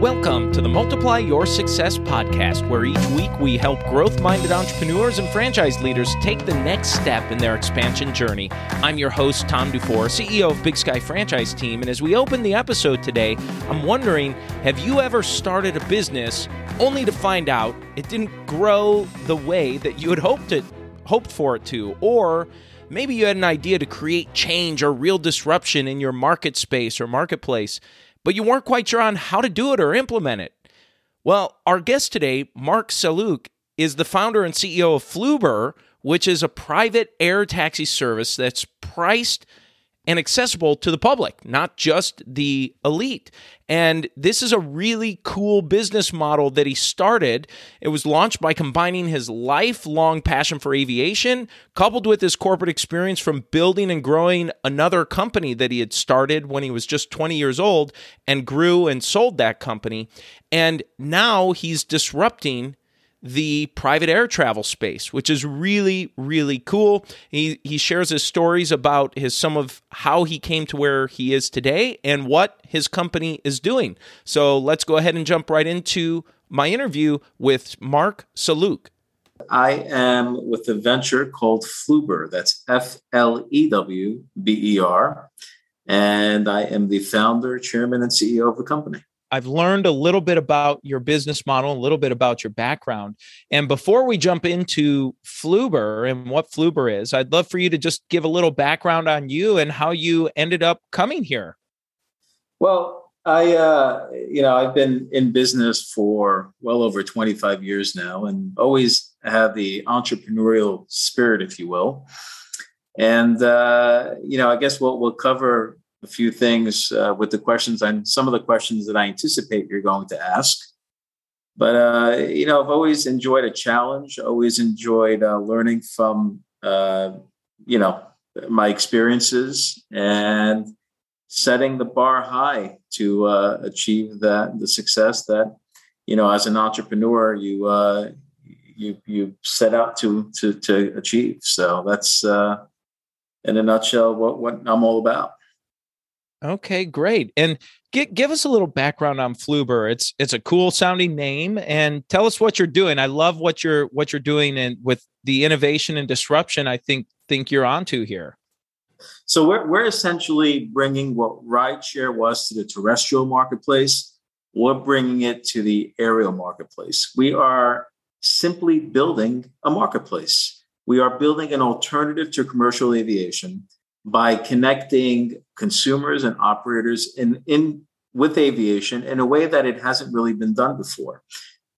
Welcome to the Multiply Your Success podcast, where each week we help growth minded entrepreneurs and franchise leaders take the next step in their expansion journey. I'm your host, Tom Dufour, CEO of Big Sky Franchise Team. And as we open the episode today, I'm wondering have you ever started a business only to find out it didn't grow the way that you had hoped it hoped for it to? Or maybe you had an idea to create change or real disruption in your market space or marketplace but you weren't quite sure on how to do it or implement it. Well, our guest today, Mark Saluk, is the founder and CEO of Flewber, which is a private air taxi service that's priced and accessible to the public, not just the elite. And this is a really cool business model that he started. It was launched by combining his lifelong passion for aviation, coupled with his corporate experience from building and growing another company that he had started when he was just 20 years old and grew and sold that company. And now he's disrupting the private air travel space, which is really, really cool. He, he shares his stories about his some of how he came to where he is today and what his company is doing. So let's go ahead and jump right into my interview with Mark Saluk. I am with a venture called Flewber. That's F L E W B E R. And I am the founder, chairman, and CEO of the company. I've learned a little bit about your business model, a little bit about your background. And before we jump into Flewber and what Flewber is, I'd love for you to just give a little background on you and how you ended up coming here. Well, I, uh, you know, I've been in business for well over 25 years now and always have the entrepreneurial spirit, if you will. And, uh, you know, I guess what we'll cover a few things uh, with the questions and some of the questions that I anticipate you're going to ask. But uh, you know, I've always enjoyed a challenge. Always enjoyed uh, learning from uh, you know my experiences and setting the bar high to uh, achieve that the success that you know as an entrepreneur you uh, you you set out to to to achieve. So that's in a nutshell what what I'm all about. Okay, great. And give give us a little background on Flewber. It's it's a cool sounding name, and tell us what you're doing. I love what you're what you're doing, and with the innovation and disruption, I think think you're onto here. So we're we're essentially bringing what rideshare was to the terrestrial marketplace. We're bringing it to the aerial marketplace. We are simply building a marketplace. We are building an alternative to commercial aviation by connecting consumers and operators in, in with aviation in a way that it hasn't really been done before.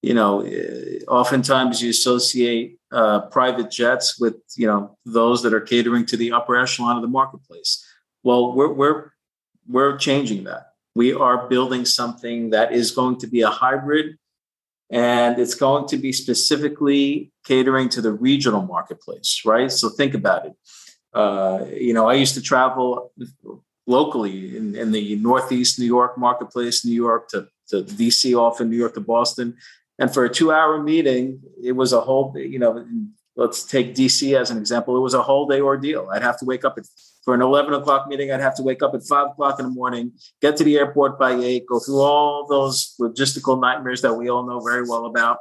You know, eh, oftentimes you associate uh, private jets with you know those that are catering to the upper echelon of the marketplace. Well, we're we're we're changing that. We are building something that is going to be a hybrid, and it's going to be specifically catering to the regional marketplace. Right. So think about it uh, you know, I used to travel locally in, in, the Northeast New York marketplace, New York to, to DC, often New York to Boston. And for a two hour meeting, it was a whole, you know, let's take DC as an example. It was a whole day ordeal. I'd have to wake up at, for an 11 o'clock meeting. I'd have to wake up at five o'clock in the morning, get to the airport by eight, go through all those logistical nightmares that we all know very well about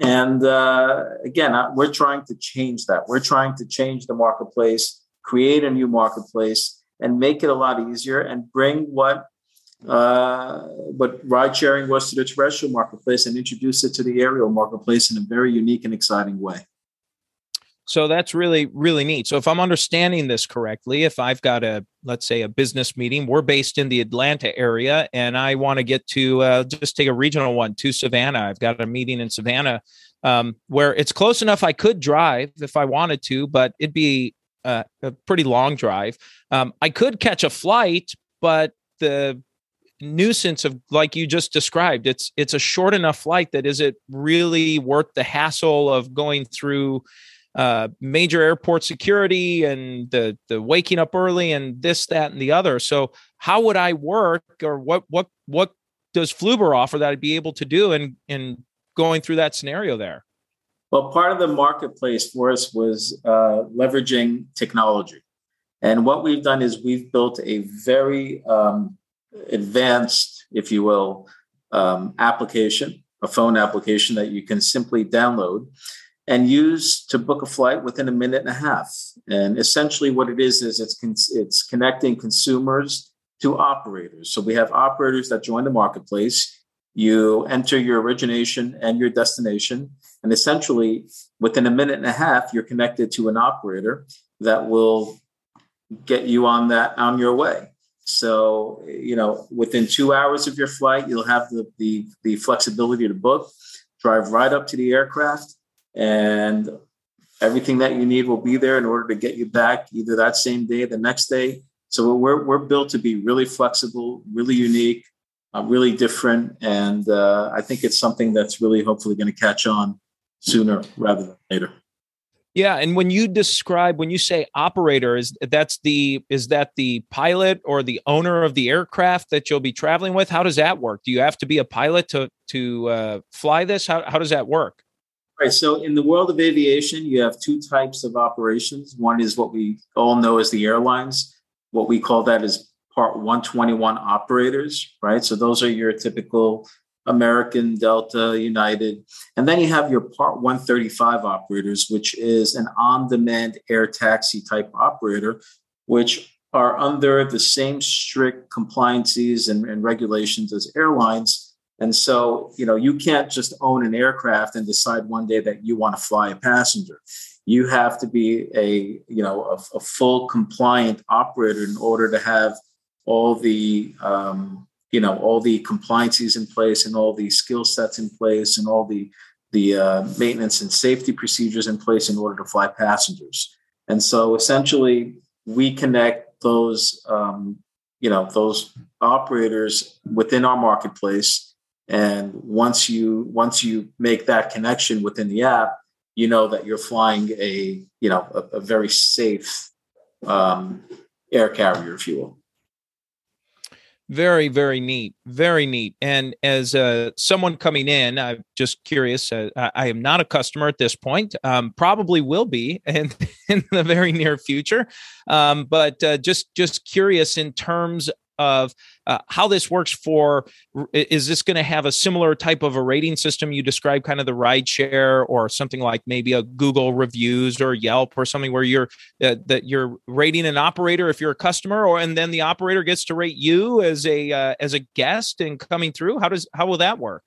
and uh, again, we're trying to change that. We're trying to change the marketplace, create a new marketplace, and make it a lot easier and bring what uh, what ride sharing was to the terrestrial marketplace and introduce it to the aerial marketplace in a very unique and exciting way. So that's really, really neat. So if I'm understanding this correctly, if I've got a, let's say, a business meeting, we're based in the Atlanta area, and I want to get to uh, just take a regional one to Savannah. I've got a meeting in Savannah um, where it's close enough I could drive if I wanted to, but it'd be a, a pretty long drive. Um, I could catch a flight, but the nuisance of like you just described it's it's a short enough flight that is it really worth the hassle of going through uh, major airport security and the the waking up early and this that and the other. So how would I work or what what what does Flewber offer that I'd be able to do in in going through that scenario there? Well, part of the marketplace for us was uh, leveraging technology. And what we've done is we've built a very um, advanced, if you will, um, application, a phone application that you can simply download and use to book a flight within a minute and a half. And essentially, what it is is it's con- it's connecting consumers to operators. So we have operators that join the marketplace. You enter your origination and your destination, and essentially, within a minute and a half, you're connected to an operator that will get you on that on your way. So, you know, within two hours of your flight, you'll have the, the, the flexibility to book, drive right up to the aircraft, and everything that you need will be there in order to get you back either that same day, the next day. So we're, we're built to be really flexible, really unique, uh, really different. And uh, I think it's something that's really hopefully going to catch on sooner rather than later. Yeah, and when you describe when you say operator is that's the is that the pilot or the owner of the aircraft that you'll be traveling with? How does that work? Do you have to be a pilot to to uh, fly this? How how does that work? Right. So in the world of aviation, you have two types of operations. One is what we all know as the airlines. What we call that is Part 121 operators. Right. So those are your typical American, Delta, United. And then you have your Part 135 operators, which is an on demand air taxi type operator, which are under the same strict compliances and, and, regulations as airlines. And so, you know, you can't just own an aircraft and decide one day that you want to fly a passenger. You have to be a, you know, a, a full compliant operator in order to have all the um, you know all the compliances in place and all the skill sets in place and all the the uh, maintenance and safety procedures in place in order to fly passengers. And so essentially we connect those um, you know those operators within our marketplace. And once you once you make that connection within the app you know that you're flying a you know a, a very safe um, air carrier if you will very, very neat. Very neat. And as uh, someone coming in, I'm just curious. Uh, I am not a customer at this point. Um, probably will be in, in the very near future. Um, but uh, just just curious in terms of uh, how this works for is this going to have a similar type of a rating system you describe kind of the ride share or something like maybe a google reviews or yelp or something where you're uh, that you're rating an operator if you're a customer or and then the operator gets to rate you as a uh, as a guest and coming through how does how will that work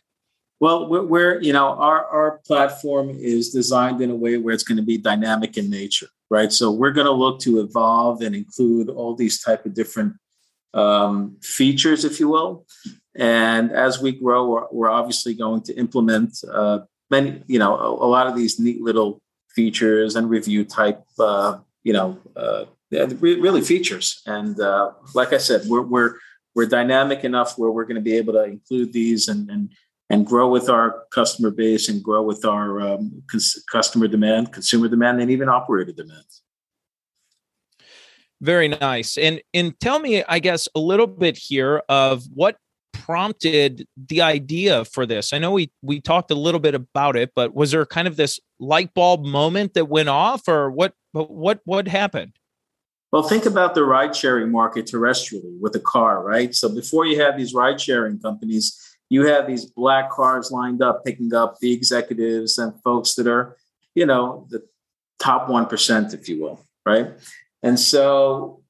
well, we're, you know, our, our platform is designed in a way where it's going to be dynamic in nature, right? So we're going to look to evolve and include all these type of different um, features, if you will. And as we grow, we're, we're obviously going to implement uh, many, you know, a, a, lot of these neat little features and review type, uh, you know, uh, really features. And uh, like I said, we're we're we're dynamic enough where we're going to be able to include these and and and grow with our customer base and grow with our um, cons- customer demand, consumer demand, and even operator demand. Very nice. And and tell me, I guess, a little bit here of what prompted the idea for this. I know we we talked a little bit about it, but was there kind of this light bulb moment that went off, or what? What what happened? Well, think about the ride sharing market terrestrially with a car, right? So before you have these ride sharing companies, you have these black cars lined up picking up the executives and folks that are, you know, the top 1%, if you will, right? And so,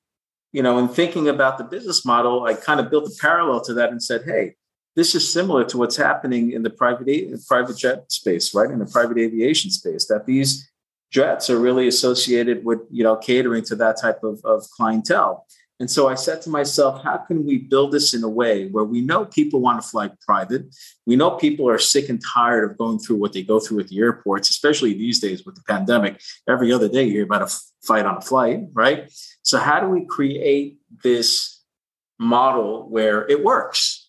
you know, in thinking about the business model, I kind of built a parallel to that and said, hey, this is similar to what's happening in the private a- private jet space, right? In the private aviation space, that these jets are really associated with, you know, catering to that type of, of clientele. And so I said to myself, how can we build this in a way where we know people want to fly private? We know people are sick and tired of going through what they go through at the airports, especially these days with the pandemic. Every other day, you're about to fight on a flight, right? So, how do we create this model where it works?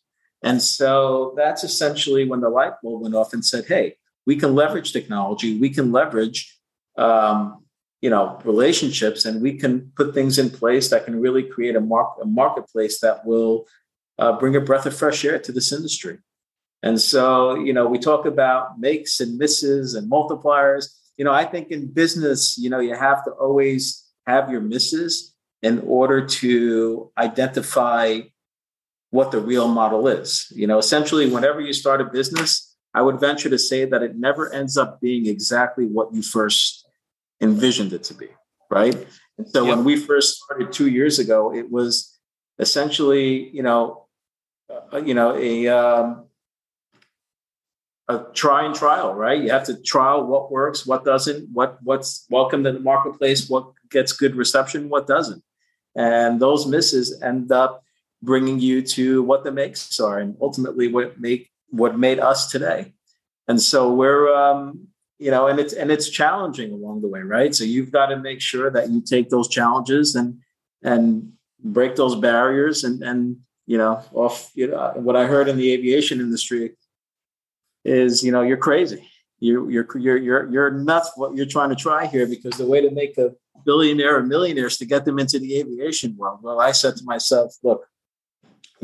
And so that's essentially when the light bulb went off and said, hey, we can leverage technology, we can leverage um, you know relationships and we can put things in place that can really create a, mark, a marketplace that will uh, bring a breath of fresh air to this industry and so you know we talk about makes and misses and multipliers you know i think in business you know you have to always have your misses in order to identify what the real model is. You know, essentially, whenever you start a business, I would venture to say that it never ends up being exactly what you first envisioned it to be, right? And so yep. when we first started two years ago, it was essentially, you know, uh, you know, a um, a try and trial, right? You have to trial what works, what doesn't, what what's welcome to the marketplace, what gets good reception, what doesn't, and those misses end up bringing you to what the makes are, and ultimately what make what made us today. And so we're, um, you know, and it's and it's challenging along the way, right? So you've got to make sure that you take those challenges and and break those barriers and and you know off you know what I heard in the aviation industry is you know you're crazy. You you're you're you're you're nuts what you're trying to try here because the way to make a billionaire or millionaires to get them into the aviation world well I said to myself look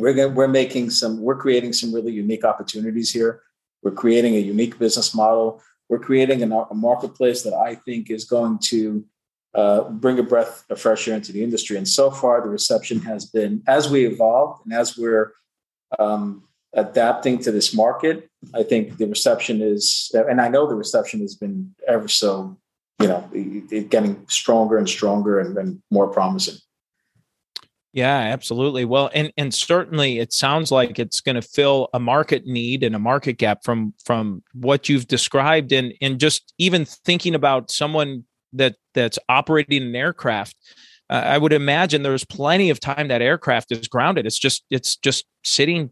we're going we're making some we're creating some really unique opportunities here. We're creating a unique business model we're creating a, a marketplace that i think is going to uh, bring a breath of fresh air into the industry. And so far the reception has been as we evolve and as we're um, adapting to this market i think the reception is and i know the reception has been ever so you know getting stronger and stronger and, and more promising yeah, absolutely. Well, and and certainly it sounds like it's going to fill a market need and a market gap from from what you've described and and just even thinking about someone that that's operating an aircraft uh, I would imagine there's plenty of time that aircraft is grounded. It's just it's just sitting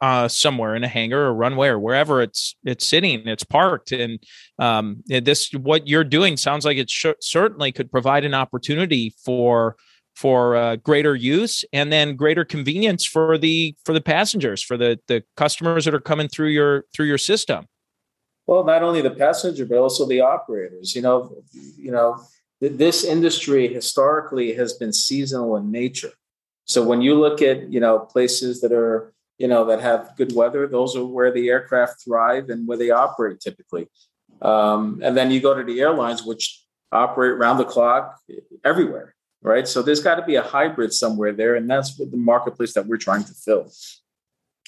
uh, somewhere in a hangar or runway or wherever it's it's sitting, it's parked, and um, this what you're doing sounds like it sh- certainly could provide an opportunity for for uh, greater use and then greater convenience for the for the passengers for the the customers that are coming through your through your system. Well not only the passenger but also the operators you know you know th- this industry historically has been seasonal in nature. So when you look at you know places that are you know that have good weather those are where the aircraft thrive and where they operate typically. Um, and then you go to the airlines which operate round the clock everywhere right? So there's got to be a hybrid somewhere there, and that's what the marketplace that we're trying to fill.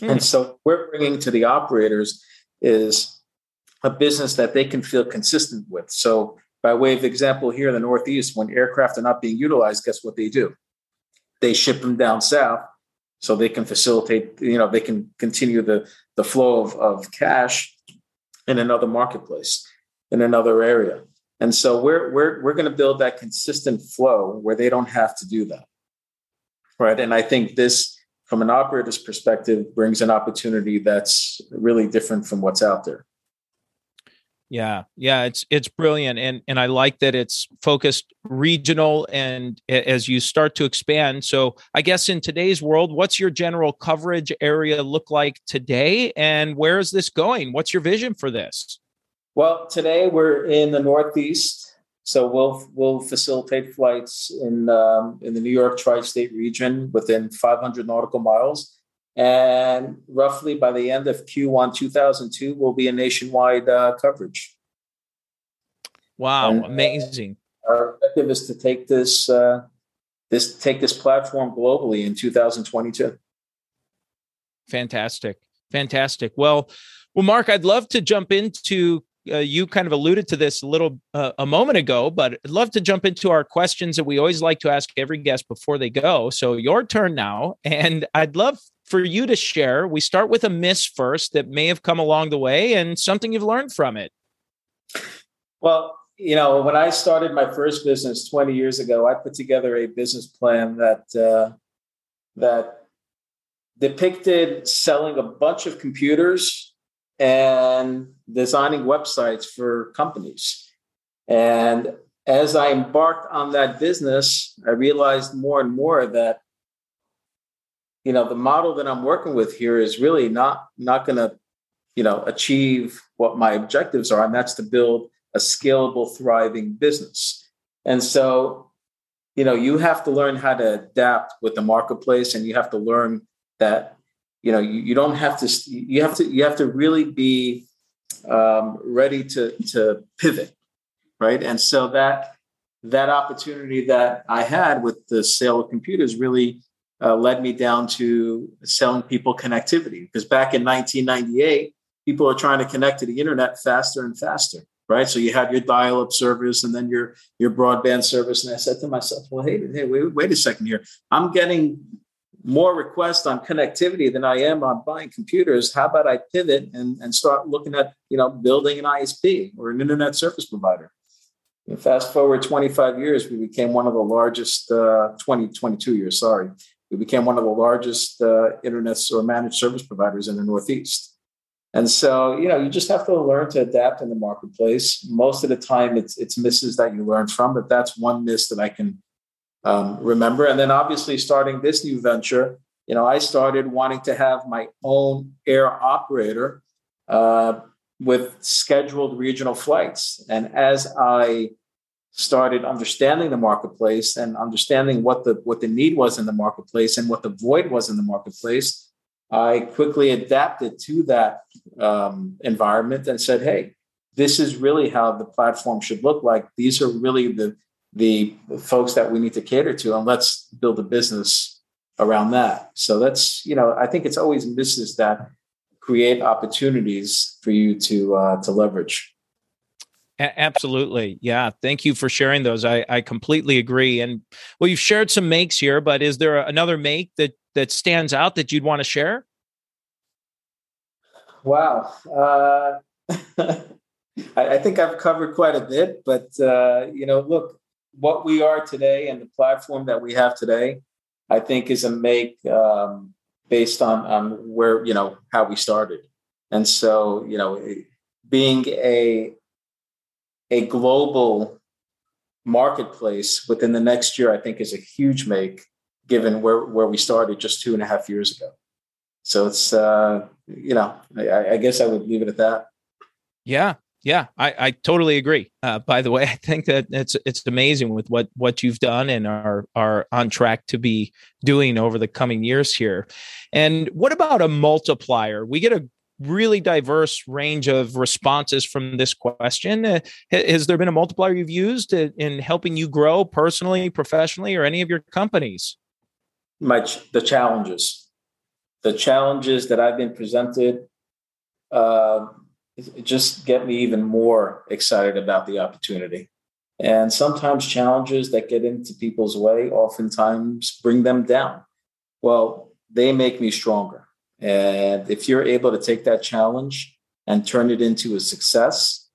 Mm. And so we're bringing to the operators is a business that they can feel consistent with. So by way of example, here in the Northeast, when aircraft are not being utilized, guess what they do? They ship them down south so they can facilitate, you know, they can continue the, the flow of, of cash in another marketplace, in another area. And so we're we're we're going to build that consistent flow where they don't have to do that. Right. And I think this, from an operator's perspective, brings an opportunity that's really different from what's out there. Yeah, yeah, it's it's brilliant, and and I like that it's focused regional, and as you start to expand. So I guess in today's world, what's your general coverage area look like today, and where is this going? What's your vision for this? Well, today we're in the Northeast, so we'll we'll facilitate flights in um, in the New York tri-state region within 500 nautical miles, and roughly by the end of Q1 2002, we'll be a nationwide uh, coverage. Wow, and, uh, amazing! Uh, our objective is to take this uh, this take this platform globally in 2022. Fantastic, fantastic. Well. Well, Mark, I'd love to jump into uh, you kind of alluded to this a little uh, a moment ago, but I'd love to jump into our questions that we always like to ask every guest before they go. So your turn now, and I'd love for you to share. We start with a miss first that may have come along the way and something you've learned from it. Well, you know, when I started my first business 20 years ago, I put together a business plan that uh, that depicted selling a bunch of computers and designing websites for companies. And as I embarked on that business, I realized more and more that you know the model that I'm working with here is really not not going to you know achieve what my objectives are, and that's to build a scalable, thriving business. And so, you know, you have to learn how to adapt with the marketplace, and you have to learn that you know you, you don't have to you have to you have to really be um, ready to to pivot right and so that that opportunity that i had with the sale of computers really uh, led me down to selling people connectivity because back in 1998, people are trying to connect to the internet faster and faster, right? So you have your dial-up service and then your your broadband service. And I said to myself, well, hey, hey, wait, wait a second here. I'm getting more requests on connectivity than I am on buying computers. How about I pivot and, and start looking at you know building an ISP or an internet service provider? And fast forward 25 years, we became one of the largest, uh, 20, 22 years, sorry. We became one of the largest uh, internet or managed service providers in the Northeast. And so, you know, you just have to learn to adapt in the marketplace. Most of the time, it's it's misses that you learn from, but that's one miss that I can um, remember. And then obviously starting this new venture, you know, I started wanting to have my own air operator uh, with scheduled regional flights. And as I started understanding the marketplace and understanding what the what the need was in the marketplace and what the void was in the marketplace, I quickly adapted to that um, environment and said, "Hey, this is really how the platform should look like. These are really the the folks that we need to cater to and let's build a business around that. So that's you know i think it's always misses that create opportunities for you to uh, to leverage. Absolutely. Yeah thank you for sharing those. I, I completely agree. And well you've shared some makes here but is there another make that that stands out that you'd want to share? Wow. Uh, I, I, think i've covered quite a bit but uh, you know look what we are today and the platform that we have today, I think is a make um, based on on where you know how we started, and so you know being a a global marketplace within the next year, I think is a huge make given where where we started just two and a half years ago. So it's uh, you know I, I guess I would leave it at that. Yeah, yeah, I, I totally agree. Uh, by the way, I think that it's it's amazing with what what you've done and are are on track to be doing over the coming years here. And what about a multiplier? We get a really diverse range of responses from this question. Uh, has there been a multiplier you've used in helping you grow personally, professionally, or any of your companies? Much the challenges, the challenges that I've been presented. Uh, just get me even more excited about the opportunity. And sometimes challenges that get into people's way oftentimes bring them down. Well, they make me stronger. And if you're able to take that challenge and turn it into a success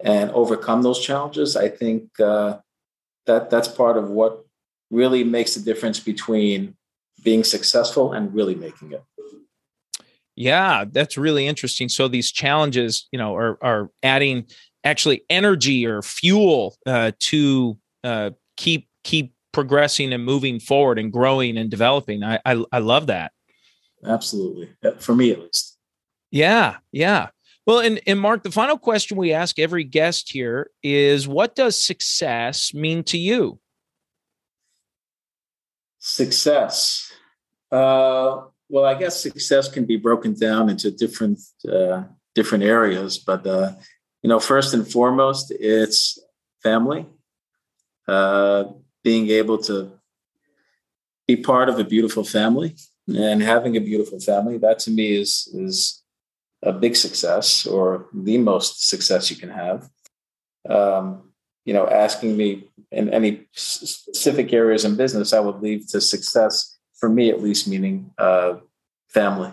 and overcome those challenges, I think uh, that that's part of what really makes the difference between being successful and really making it. Yeah, that's really interesting. So these challenges, you know, are are adding actually energy or fuel uh, to uh, keep keep progressing and moving forward and growing and developing. I, I I love that. Absolutely, for me at least. Yeah, yeah. Well, and, and Mark, the final question we ask every guest here is what does success mean to you? Success. Uh, well, I guess success can be broken down into different uh, different areas, but uh, you know, first and foremost, it's family. Uh, being able to be part of a beautiful family and having a beautiful family that to me is is a big success or the most success you can have. Um, you know, asking me in any specific areas in business, I would leave to success for me at least, meaning uh, family.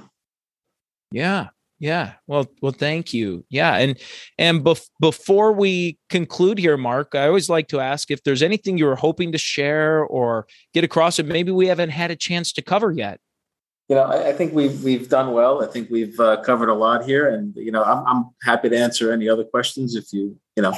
Yeah, yeah. Well, well, thank you. Yeah, and and bef- before we conclude here, Mark, I always like to ask if there's anything you were hoping to share or get across that maybe we haven't had a chance to cover yet. You know, I, I think we've we've done well. I think we've uh, covered a lot here, and you know, I'm I'm happy to answer any other questions if you you know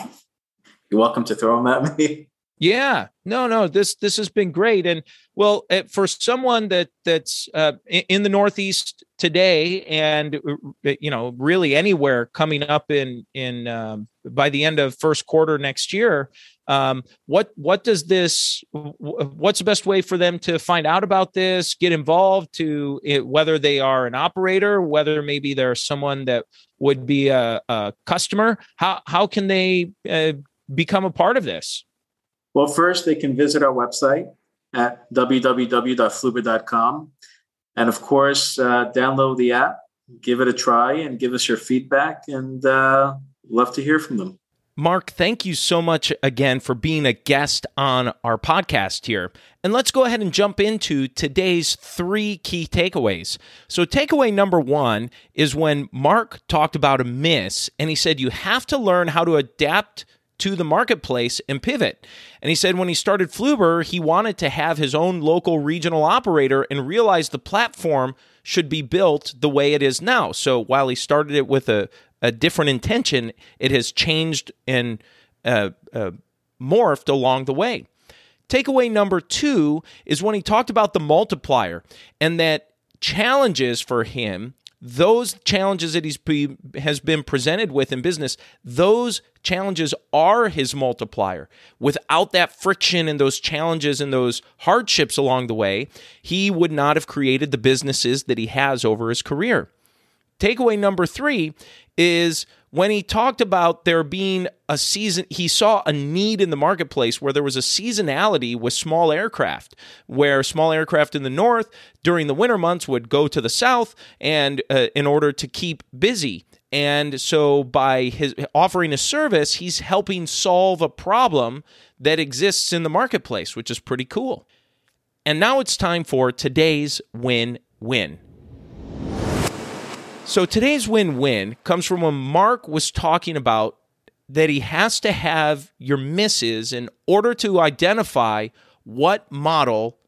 you're welcome to throw them at me. Yeah, no, no. This this has been great, and well, eh, for someone that that's uh, in the Northeast today, and uh, you know, really anywhere coming up in in um, by the end of first quarter next year, um, what what does this? What's the best way for them to find out about this, get involved? To it, whether they are an operator, whether maybe they're someone that would be a, a customer. How how can they uh, become a part of this? Well, first, they can visit our website, at www.flewber.com. And of course, uh, download the app, give it a try, and give us your feedback. And uh, love to hear from them. Mark, thank you so much again for being a guest on our podcast here. And let's go ahead and jump into today's three key takeaways. So, takeaway number one is when Mark talked about a miss, and he said you have to learn how to adapt to the marketplace and pivot. And he said when he started Flewber, he wanted to have his own local regional operator and realized the platform should be built the way it is now. So while he started it with a, a different intention, it has changed and uh, uh, morphed along the way. Takeaway number two is when he talked about the multiplier and that challenges for him, those challenges that he's be, has been presented with in business, those challenges are his multiplier. Without that friction and those challenges and those hardships along the way, he would not have created the businesses that he has over his career. Takeaway number three is when he talked about there being a season, he saw a need in the marketplace where there was a seasonality with small aircraft, where small aircraft in the north during the winter months would go to the south and uh, in order to keep busy. And so by his offering a service, he's helping solve a problem that exists in the marketplace, which is pretty cool. And now it's time for today's win win. So today's win win comes from when Mark was talking about that he has to have your misses in order to identify what model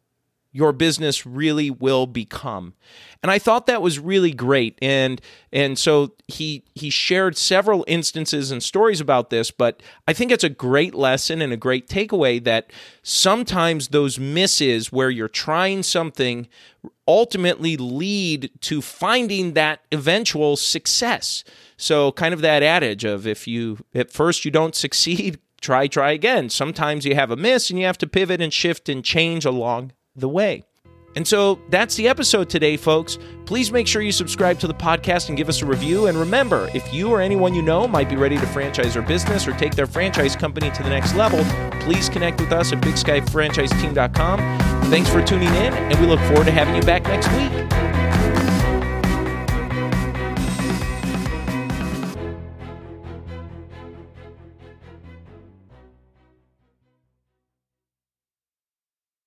your business really will become. And I thought that was really great. And and so he he shared several instances and stories about this, but I think it's a great lesson and a great takeaway that sometimes those misses where you're trying something ultimately lead to finding that eventual success. So kind of that adage of if you at first you don't succeed, try try again. Sometimes you have a miss and you have to pivot and shift and change along the way. And so that's the episode today, folks. Please make sure you subscribe to the podcast and give us a review. And remember, if you or anyone you know might be ready to franchise their business or take their franchise company to the next level, please connect with us at bigskyfranchiseteam.com. Thanks for tuning in, and we look forward to having you back next week.